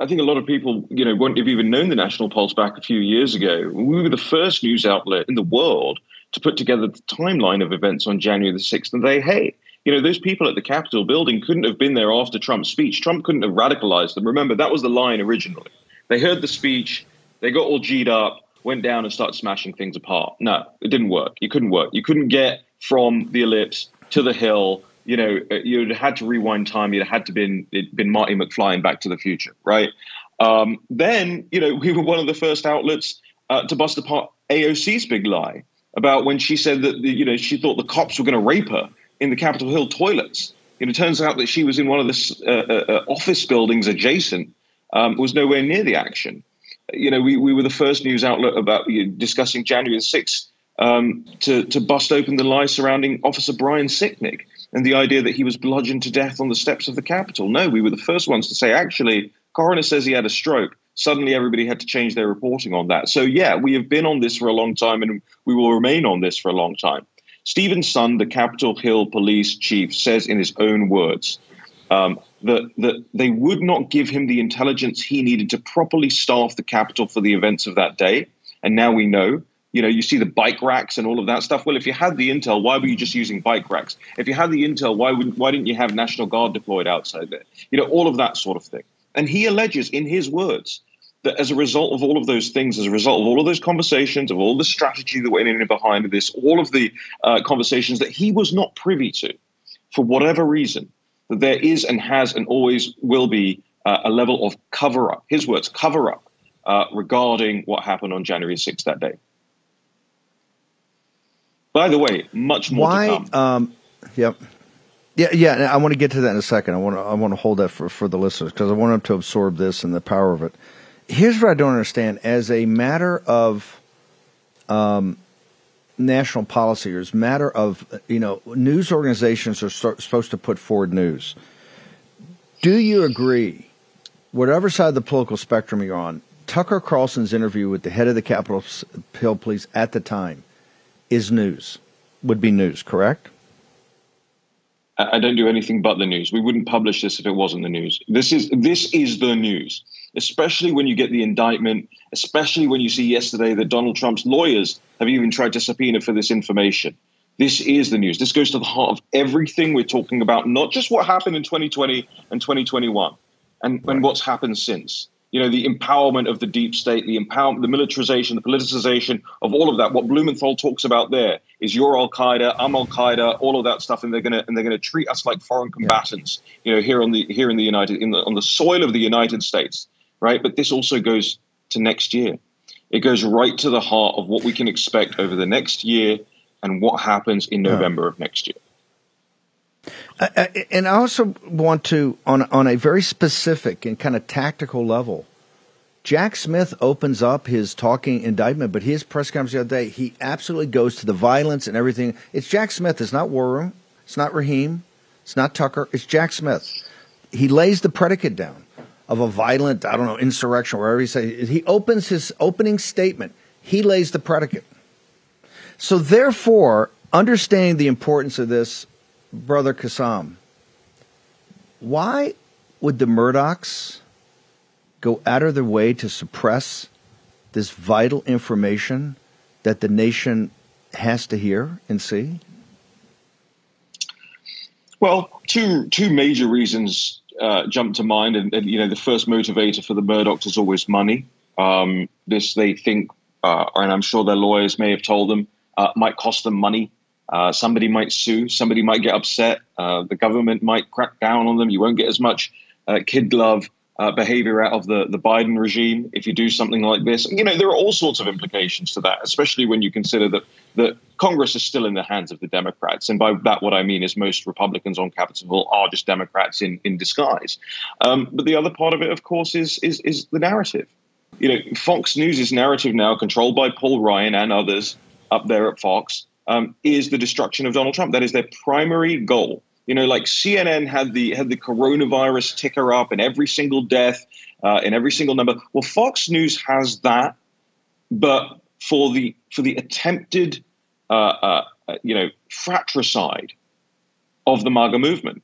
Speaker 11: I think a lot of people, you know, wouldn't have even known the National Pulse back a few years ago. We were the first news outlet in the world to put together the timeline of events on January the 6th and they, hey, you know, those people at the Capitol building couldn't have been there after Trump's speech. Trump couldn't have radicalized them. Remember, that was the line originally. They heard the speech, they got all G'd up, went down and started smashing things apart. No, it didn't work. You couldn't work. You couldn't get from the ellipse to the hill. You know, uh, you'd had to rewind time. You'd had to been been Marty McFly in Back to the Future, right? Um, then, you know, we were one of the first outlets uh, to bust apart AOC's big lie about when she said that the, you know she thought the cops were going to rape her in the Capitol Hill toilets. Know, it turns out that she was in one of the uh, uh, uh, office buildings adjacent, um, was nowhere near the action you know, we, we were the first news outlet about you know, discussing January the 6th um, to, to bust open the lie surrounding Officer Brian Sicknick and the idea that he was bludgeoned to death on the steps of the Capitol. No, we were the first ones to say, actually, coroner says he had a stroke. Suddenly, everybody had to change their reporting on that. So, yeah, we have been on this for a long time and we will remain on this for a long time. Steven Sund, the Capitol Hill police chief, says in his own words um, that, that they would not give him the intelligence he needed to properly staff the Capitol for the events of that day. And now we know. You know, you see the bike racks and all of that stuff. Well, if you had the intel, why were you just using bike racks? If you had the intel, why would why didn't you have National Guard deployed outside there? You know, all of that sort of thing. And he alleges, in his words, that as a result of all of those things, as a result of all of those conversations, of all the strategy that went in behind this, all of the uh, conversations that he was not privy to, for whatever reason, that there is and has and always will be uh, a level of cover up, his words, cover up, uh, regarding what happened on January 6th that day. By the way, much more
Speaker 10: Why?
Speaker 11: to come.
Speaker 10: Um, yep. Yeah, yeah. I want to get to that in a second. I want to, I want to hold that for, for the listeners because I want them to absorb this and the power of it. Here's what I don't understand: as a matter of um, national policy, or as a matter of you know, news organizations are supposed to put forward news. Do you agree, whatever side of the political spectrum you're on, Tucker Carlson's interview with the head of the Capitol Hill Police at the time is news, would be news, correct?
Speaker 11: I don't do anything but the news. We wouldn't publish this if it wasn't the news. This is this is the news, especially when you get the indictment, especially when you see yesterday that Donald Trump's lawyers have even tried to subpoena for this information. This is the news. This goes to the heart of everything we're talking about, not just what happened in 2020 and 2021 and, and what's happened since. You know, the empowerment of the deep state, the empowerment, the militarization, the politicization of all of that. What Blumenthal talks about there is you're Al Qaeda, I'm Al Qaeda, all of that stuff, and they're gonna and they're gonna treat us like foreign combatants. You know, here on the here in the United in the on the soil of the United States, right? But this also goes to next year. It goes right to the heart of what we can expect over the next year and what happens in November of next year.
Speaker 10: And I also want to, on on a very specific and kind of tactical level, Jack Smith opens up his talking indictment, but his press conference the other day, he absolutely goes to the violence and everything. It's Jack Smith. It's not War Room. It's not Raheem. It's not Tucker. It's Jack Smith. He lays the predicate down of a violent, I don't know, insurrection, wherever he says. He opens his opening statement. He lays the predicate. So therefore, understanding the importance of this, brother Kassam, why would the Murdochs go out of their way to suppress this vital information that the nation has to hear and see?
Speaker 11: Well, two two major reasons uh, jump to mind, and, and, you know the first motivator for the Murdochs is always money. Um, this they think, uh, and I'm sure their lawyers may have told them, uh, might cost them money. Uh, somebody might sue. Somebody might get upset. Uh, the government might crack down on them. You won't get as much uh, kid glove uh, behavior out of the, the Biden regime if you do something like this. You know, there are all sorts of implications to that, especially when you consider that, that Congress is still in the hands of the Democrats. And by that, what I mean is most Republicans on Capitol Hill are just Democrats in, in disguise. Um, but the other part of it, of course, is, is, is the narrative. You know, Fox News' narrative now, controlled by Paul Ryan and others up there at Fox, um, is the destruction of Donald Trump. That is their primary goal. You know, like CNN had the had the coronavirus ticker up and every single death uh, and every single number. Well, Fox News has that, but for the for the attempted, uh, uh, you know, fratricide of the MAGA movement,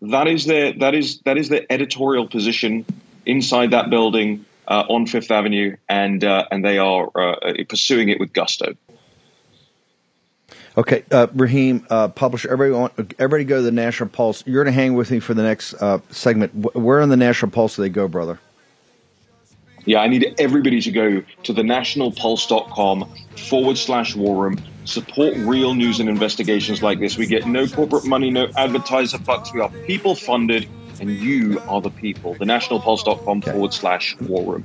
Speaker 11: that is their that is that is their editorial position inside that building uh, on Fifth Avenue, and uh, and they are uh, pursuing it with gusto.
Speaker 10: Okay, uh, Raheem, uh, publisher, everybody, everybody go to the National Pulse. You're going to hang with me for the next uh, segment. Where on the National Pulse do they go, brother?
Speaker 11: Yeah, I need everybody to go to thenationalpulse.com forward slash war room. Support real news and investigations like this. We get no corporate money, no advertiser bucks. We are people funded, and you are the people. Thenationalpulse.com okay. forward slash war room.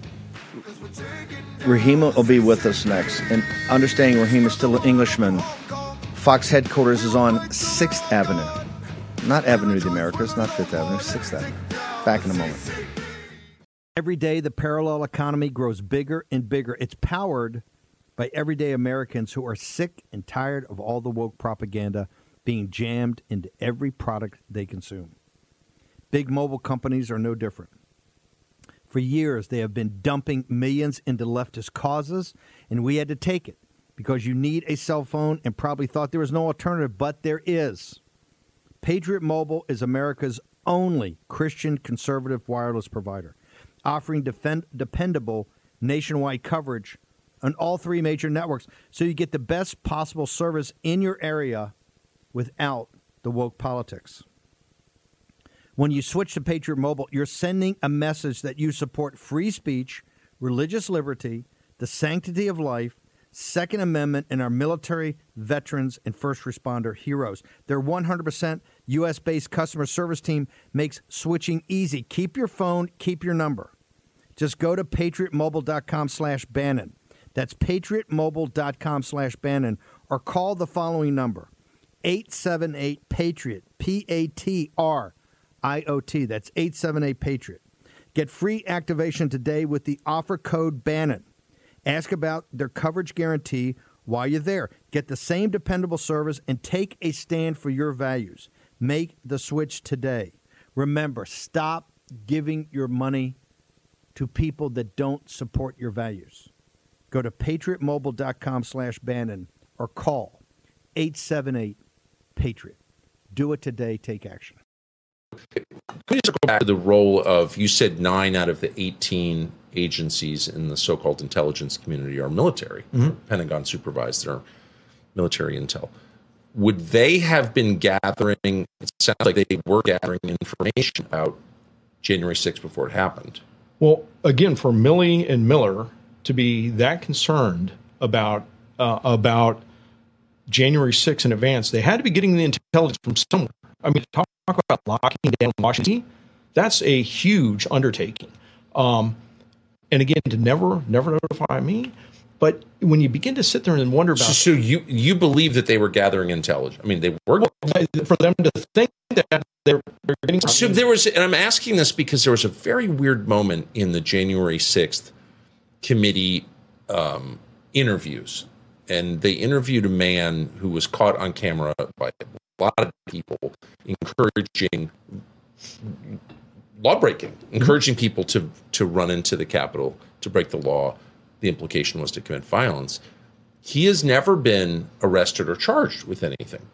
Speaker 10: Raheem will be with us next. And understanding Raheem is still an Englishman, Fox headquarters is on 6th Avenue. Not Avenue of the Americas, not 5th Avenue, 6th Avenue. Back in a moment. Every day, the parallel economy grows bigger and bigger. It's powered by everyday Americans who are sick and tired of all the woke propaganda being jammed into every product they consume. Big mobile companies are no different. For years, they have been dumping millions into leftist causes, and we had to take it because you need a cell phone and probably thought there was no alternative, but there is. Patriot Mobile is America's only Christian conservative wireless provider, offering defend- dependable nationwide coverage on all three major networks so you get the best possible service in your area without the woke politics. When you switch to Patriot Mobile, you're sending a message that you support free speech, religious liberty, the sanctity of life, Second Amendment, and our military, veterans, and first responder heroes. Their 100% U.S. based customer service team makes switching easy. Keep your phone, keep your number. Just go to patriotmobile.com slash Bannon. That's patriotmobile.com slash Bannon
Speaker 13: or call the following number 878 Patriot, P A T R I O T. That's 878 Patriot. Get free activation today with the offer code Bannon. Ask about their coverage guarantee while you're there. Get the same dependable service and take a stand for your values. Make the switch today. Remember, stop giving your money to people that don't support your values. Go to patriotmobile.com slash Bannon or call 878 Patriot. Do it today. Take action.
Speaker 8: Can just go back to the role of you said nine out of the 18 agencies in the so-called intelligence community are military,
Speaker 9: Mhm.
Speaker 8: Pentagon supervised their military intel. Would they have been gathering? It sounds like they were gathering information about January 6th before it happened.
Speaker 9: Well, again, for Milley and Miller to be that concerned about uh, about January 6th in advance, they had to be getting the intelligence from somewhere. I mean, talk, talk about locking down Washington. That's a huge undertaking. Um, and again, to never never notify me. But when you begin to sit there and wonder about
Speaker 8: So, so you you believe that they were gathering intelligence? I mean, they were
Speaker 9: for them to think that they're, they're getting.
Speaker 8: So there was, and I'm asking this because there was a very weird moment in the January 6th committee um, interviews. And they interviewed a man who was caught on camera by a lot of people encouraging law breaking, encouraging people to, to run into the Capitol to break the law. The implication was to commit violence. He has never been arrested or charged with anything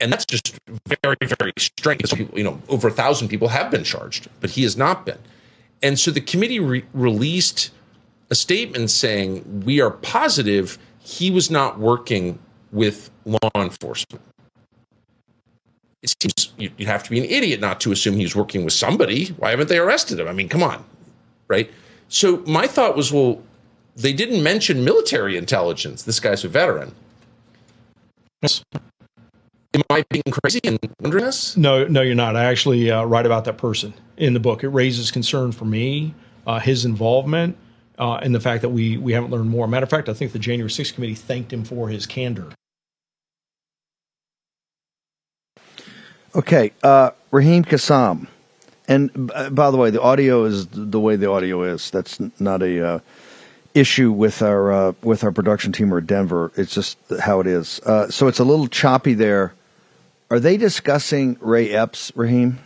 Speaker 8: and that's just very very strange you know over a thousand people have been charged but he has not been and so the committee re- released a statement saying we are positive he was not working with law enforcement it seems you- you'd have to be an idiot not to assume he's working with somebody why haven't they arrested him i mean come on right so my thought was well they didn't mention military intelligence this guy's a veteran Yes. Am I being crazy and wondering this?
Speaker 9: No, no, you're not. I actually uh, write about that person in the book. It raises concern for me, uh, his involvement, uh, and the fact that we we haven't learned more. Matter of fact, I think the January 6th committee thanked him for his candor.
Speaker 10: Okay, uh, Raheem Kassam. And by the way, the audio is the way the audio is. That's not a uh, issue with our uh, with our production team or Denver. It's just how it is. Uh, so it's a little choppy there. Are they discussing Ray Epps, Raheem?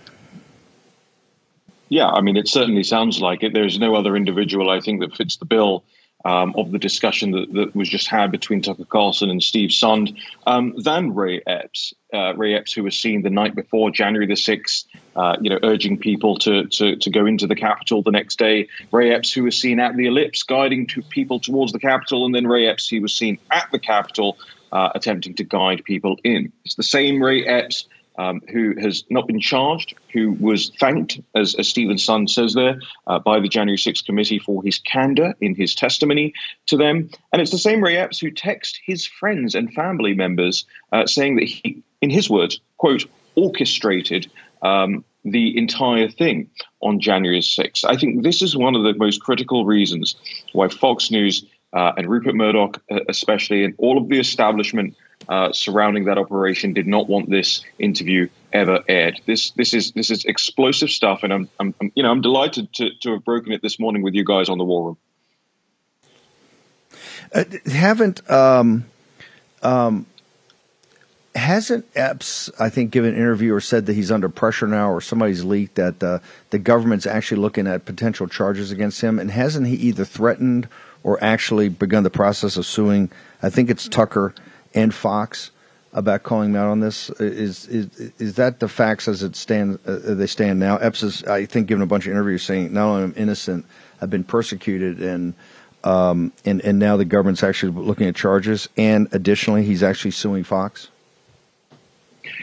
Speaker 11: Yeah, I mean, it certainly sounds like it. There's no other individual, I think, that fits the bill um, of the discussion that, that was just had between Tucker Carlson and Steve Sund um, than Ray Epps. Uh, Ray Epps, who was seen the night before January the 6th, uh, you know, urging people to, to, to go into the Capitol the next day. Ray Epps, who was seen at the ellipse, guiding to people towards the Capitol. And then Ray Epps, he was seen at the Capitol, uh, attempting to guide people in. It's the same Ray Epps um, who has not been charged, who was thanked, as, as Steven Sund says there, uh, by the January 6th committee for his candor in his testimony to them. And it's the same Ray Epps who texted his friends and family members uh, saying that he, in his words, quote, orchestrated um, the entire thing on January 6th. I think this is one of the most critical reasons why Fox News uh, and Rupert Murdoch, uh, especially, and all of the establishment uh, surrounding that operation did not want this interview ever aired. This this is this is explosive stuff, and I'm, I'm, you know I'm delighted to, to have broken it this morning with you guys on the War Room.
Speaker 10: Uh, haven't um, um, hasn't Epps, I think, given an interview or said that he's under pressure now, or somebody's leaked that uh, the government's actually looking at potential charges against him, and hasn't he either threatened or actually begun the process of suing? I think it's Tucker and Fox about calling him out on this. Is is is that the facts as it stand? Uh, they stand now. Epps is, I think, given a bunch of interviews saying not only am innocent, I've been persecuted and. Um, and and now the government's actually looking at charges, and additionally, he's actually suing Fox.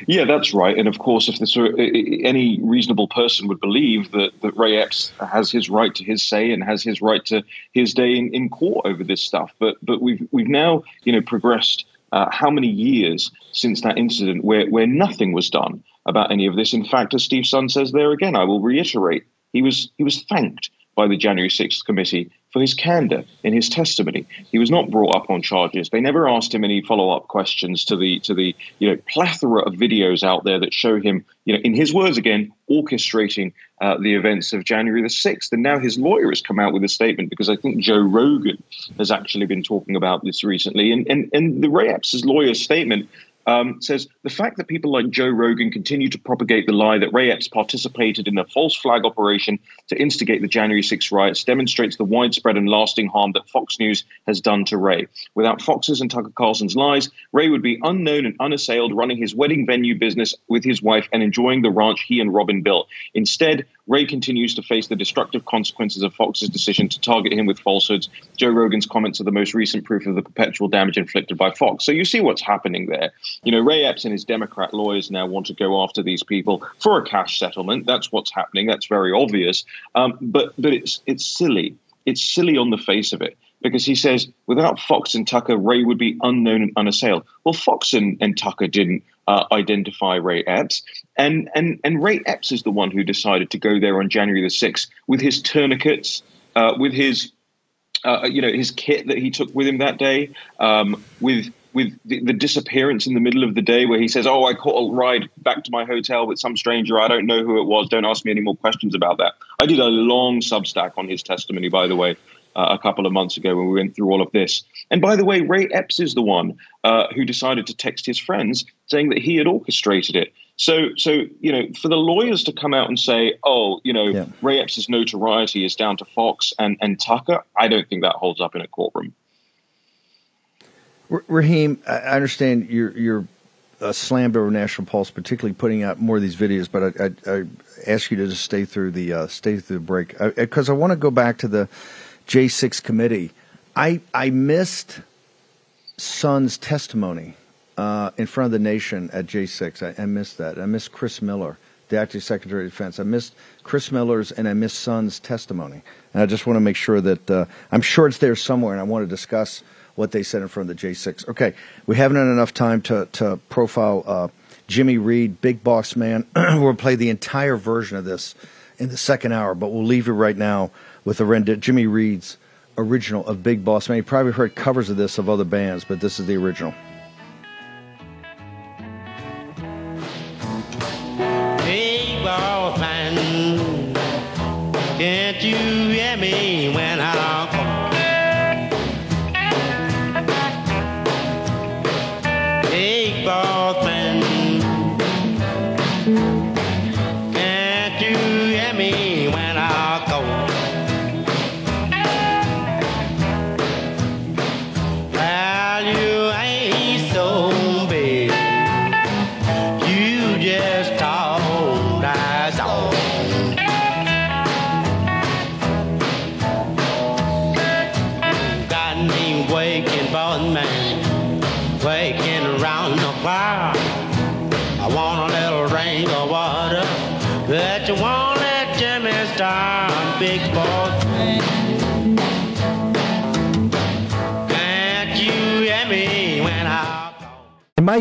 Speaker 11: Yeah, that's right. And of course, if this were, any reasonable person would believe that, that Ray Epps has his right to his say and has his right to his day in, in court over this stuff. But but we've we've now you know progressed uh, how many years since that incident where where nothing was done about any of this. In fact, as Steve Sund says there again, I will reiterate, he was he was thanked by the January 6th committee for his candor in his testimony. He was not brought up on charges. They never asked him any follow-up questions to the to the you know plethora of videos out there that show him, you know, in his words again, orchestrating uh, the events of January the sixth. And now his lawyer has come out with a statement because I think Joe Rogan has actually been talking about this recently, and and and the Ray Epps' lawyer's statement um, says the fact that people like Joe Rogan continue to propagate the lie that Ray Epps participated in a false flag operation to instigate the January 6 riots demonstrates the widespread and lasting harm that Fox News has done to Ray. Without Fox's and Tucker Carlson's lies, Ray would be unknown and unassailed, running his wedding venue business with his wife and enjoying the ranch he and Robin built. Instead, Ray continues to face the destructive consequences of Fox's decision to target him with falsehoods. Joe Rogan's comments are the most recent proof of the perpetual damage inflicted by Fox. So you see what's happening there. You know, Ray Epps and his Democrat lawyers now want to go after these people for a cash settlement. That's what's happening. That's very obvious. Um, but but it's it's silly. It's silly on the face of it because he says without Fox and Tucker, Ray would be unknown and unassailed. Well, Fox and, and Tucker didn't uh, identify Ray Epps, and and and Ray Epps is the one who decided to go there on January the sixth with his tourniquets, uh, with his uh, you know his kit that he took with him that day, um, with with the, the, disappearance in the middle of the day where he says, "Oh, I caught a ride back to my hotel with some stranger. I don't know who it was. Don't ask me any more questions about that." I did a long Substack on his testimony, by the way, uh, a couple of months ago when we went through all of this. And by the way, Ray Epps is the one uh, who decided to text his friends saying that he had orchestrated it. So, so you know, for the lawyers to come out and say, "Oh, you know, yeah. Ray Epps' notoriety is down to Fox and and Tucker," I don't think that holds up in a courtroom.
Speaker 10: Raheem, I understand you're you're uh, slammed over National Pulse, particularly putting out more of these videos. But I, I, I ask you to just stay through the uh, stay through the break because I, I want to go back to the J6 committee. I I missed Sund's testimony uh, in front of the nation at J6. I, I, missed that. I missed Chris Miller, the acting Secretary of Defense. I missed Chris Miller's and I missed Sund's testimony. And I just want to make sure that uh, I'm sure it's there somewhere, and I want to discuss what they said in front of the J6. Okay, we haven't had enough time to to profile uh, Jimmy Reed, Big Boss Man. we'll play the entire version of this in the second hour, but we'll leave you right now with the rend- Jimmy Reed's original of Big Boss Man. You probably heard covers of this of other bands, but this is the original. Big Boss Man, can't you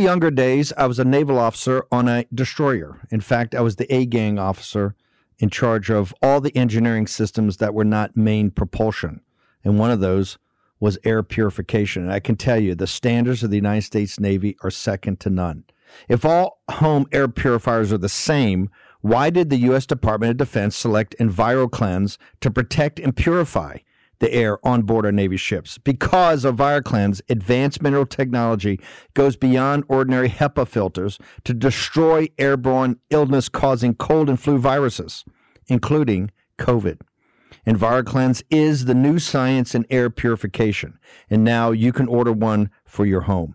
Speaker 10: younger days, I was a naval officer on a destroyer. In fact, I was the A gang officer in charge of all the engineering systems that were not main propulsion. And one of those was air purification. And I can tell you, the standards of the United States Navy are second to none. If all home air purifiers are the same, why did the U.S. Department of Defense select EnviroKlenz to protect and purify the air on board our Navy ships. Because of EnviroKlenz, advanced mineral technology goes beyond ordinary HEPA filters to destroy airborne illness causing cold and flu viruses, including COVID. EnviroKlenz is the new science in air purification, and now you can order one for your home.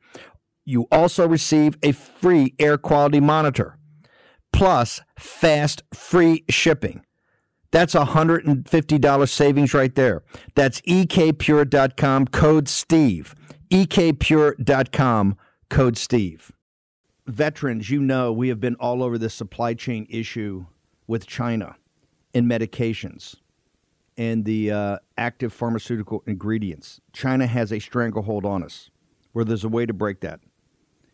Speaker 10: you also receive a free air quality monitor plus fast free shipping. That's a $150 savings right there. That's ekpure.com, code Steve. ekpure.com, code Steve. Veterans, you know we have been all over this supply chain issue with China in medications and the uh, active pharmaceutical ingredients. China has a stranglehold on us where there's a way to break that.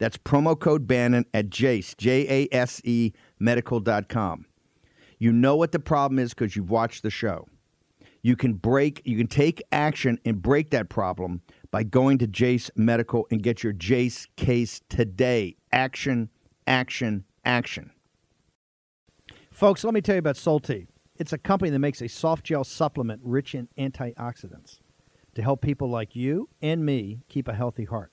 Speaker 10: That's promo code Bannon at Jase, J A S E medical.com. You know what the problem is because you've watched the show. You can break, you can take action and break that problem by going to Jase Medical and get your Jase case today. Action, action, action. Folks, let me tell you about Solti. It's a company that makes a soft gel supplement rich in antioxidants to help people like you and me keep a healthy heart.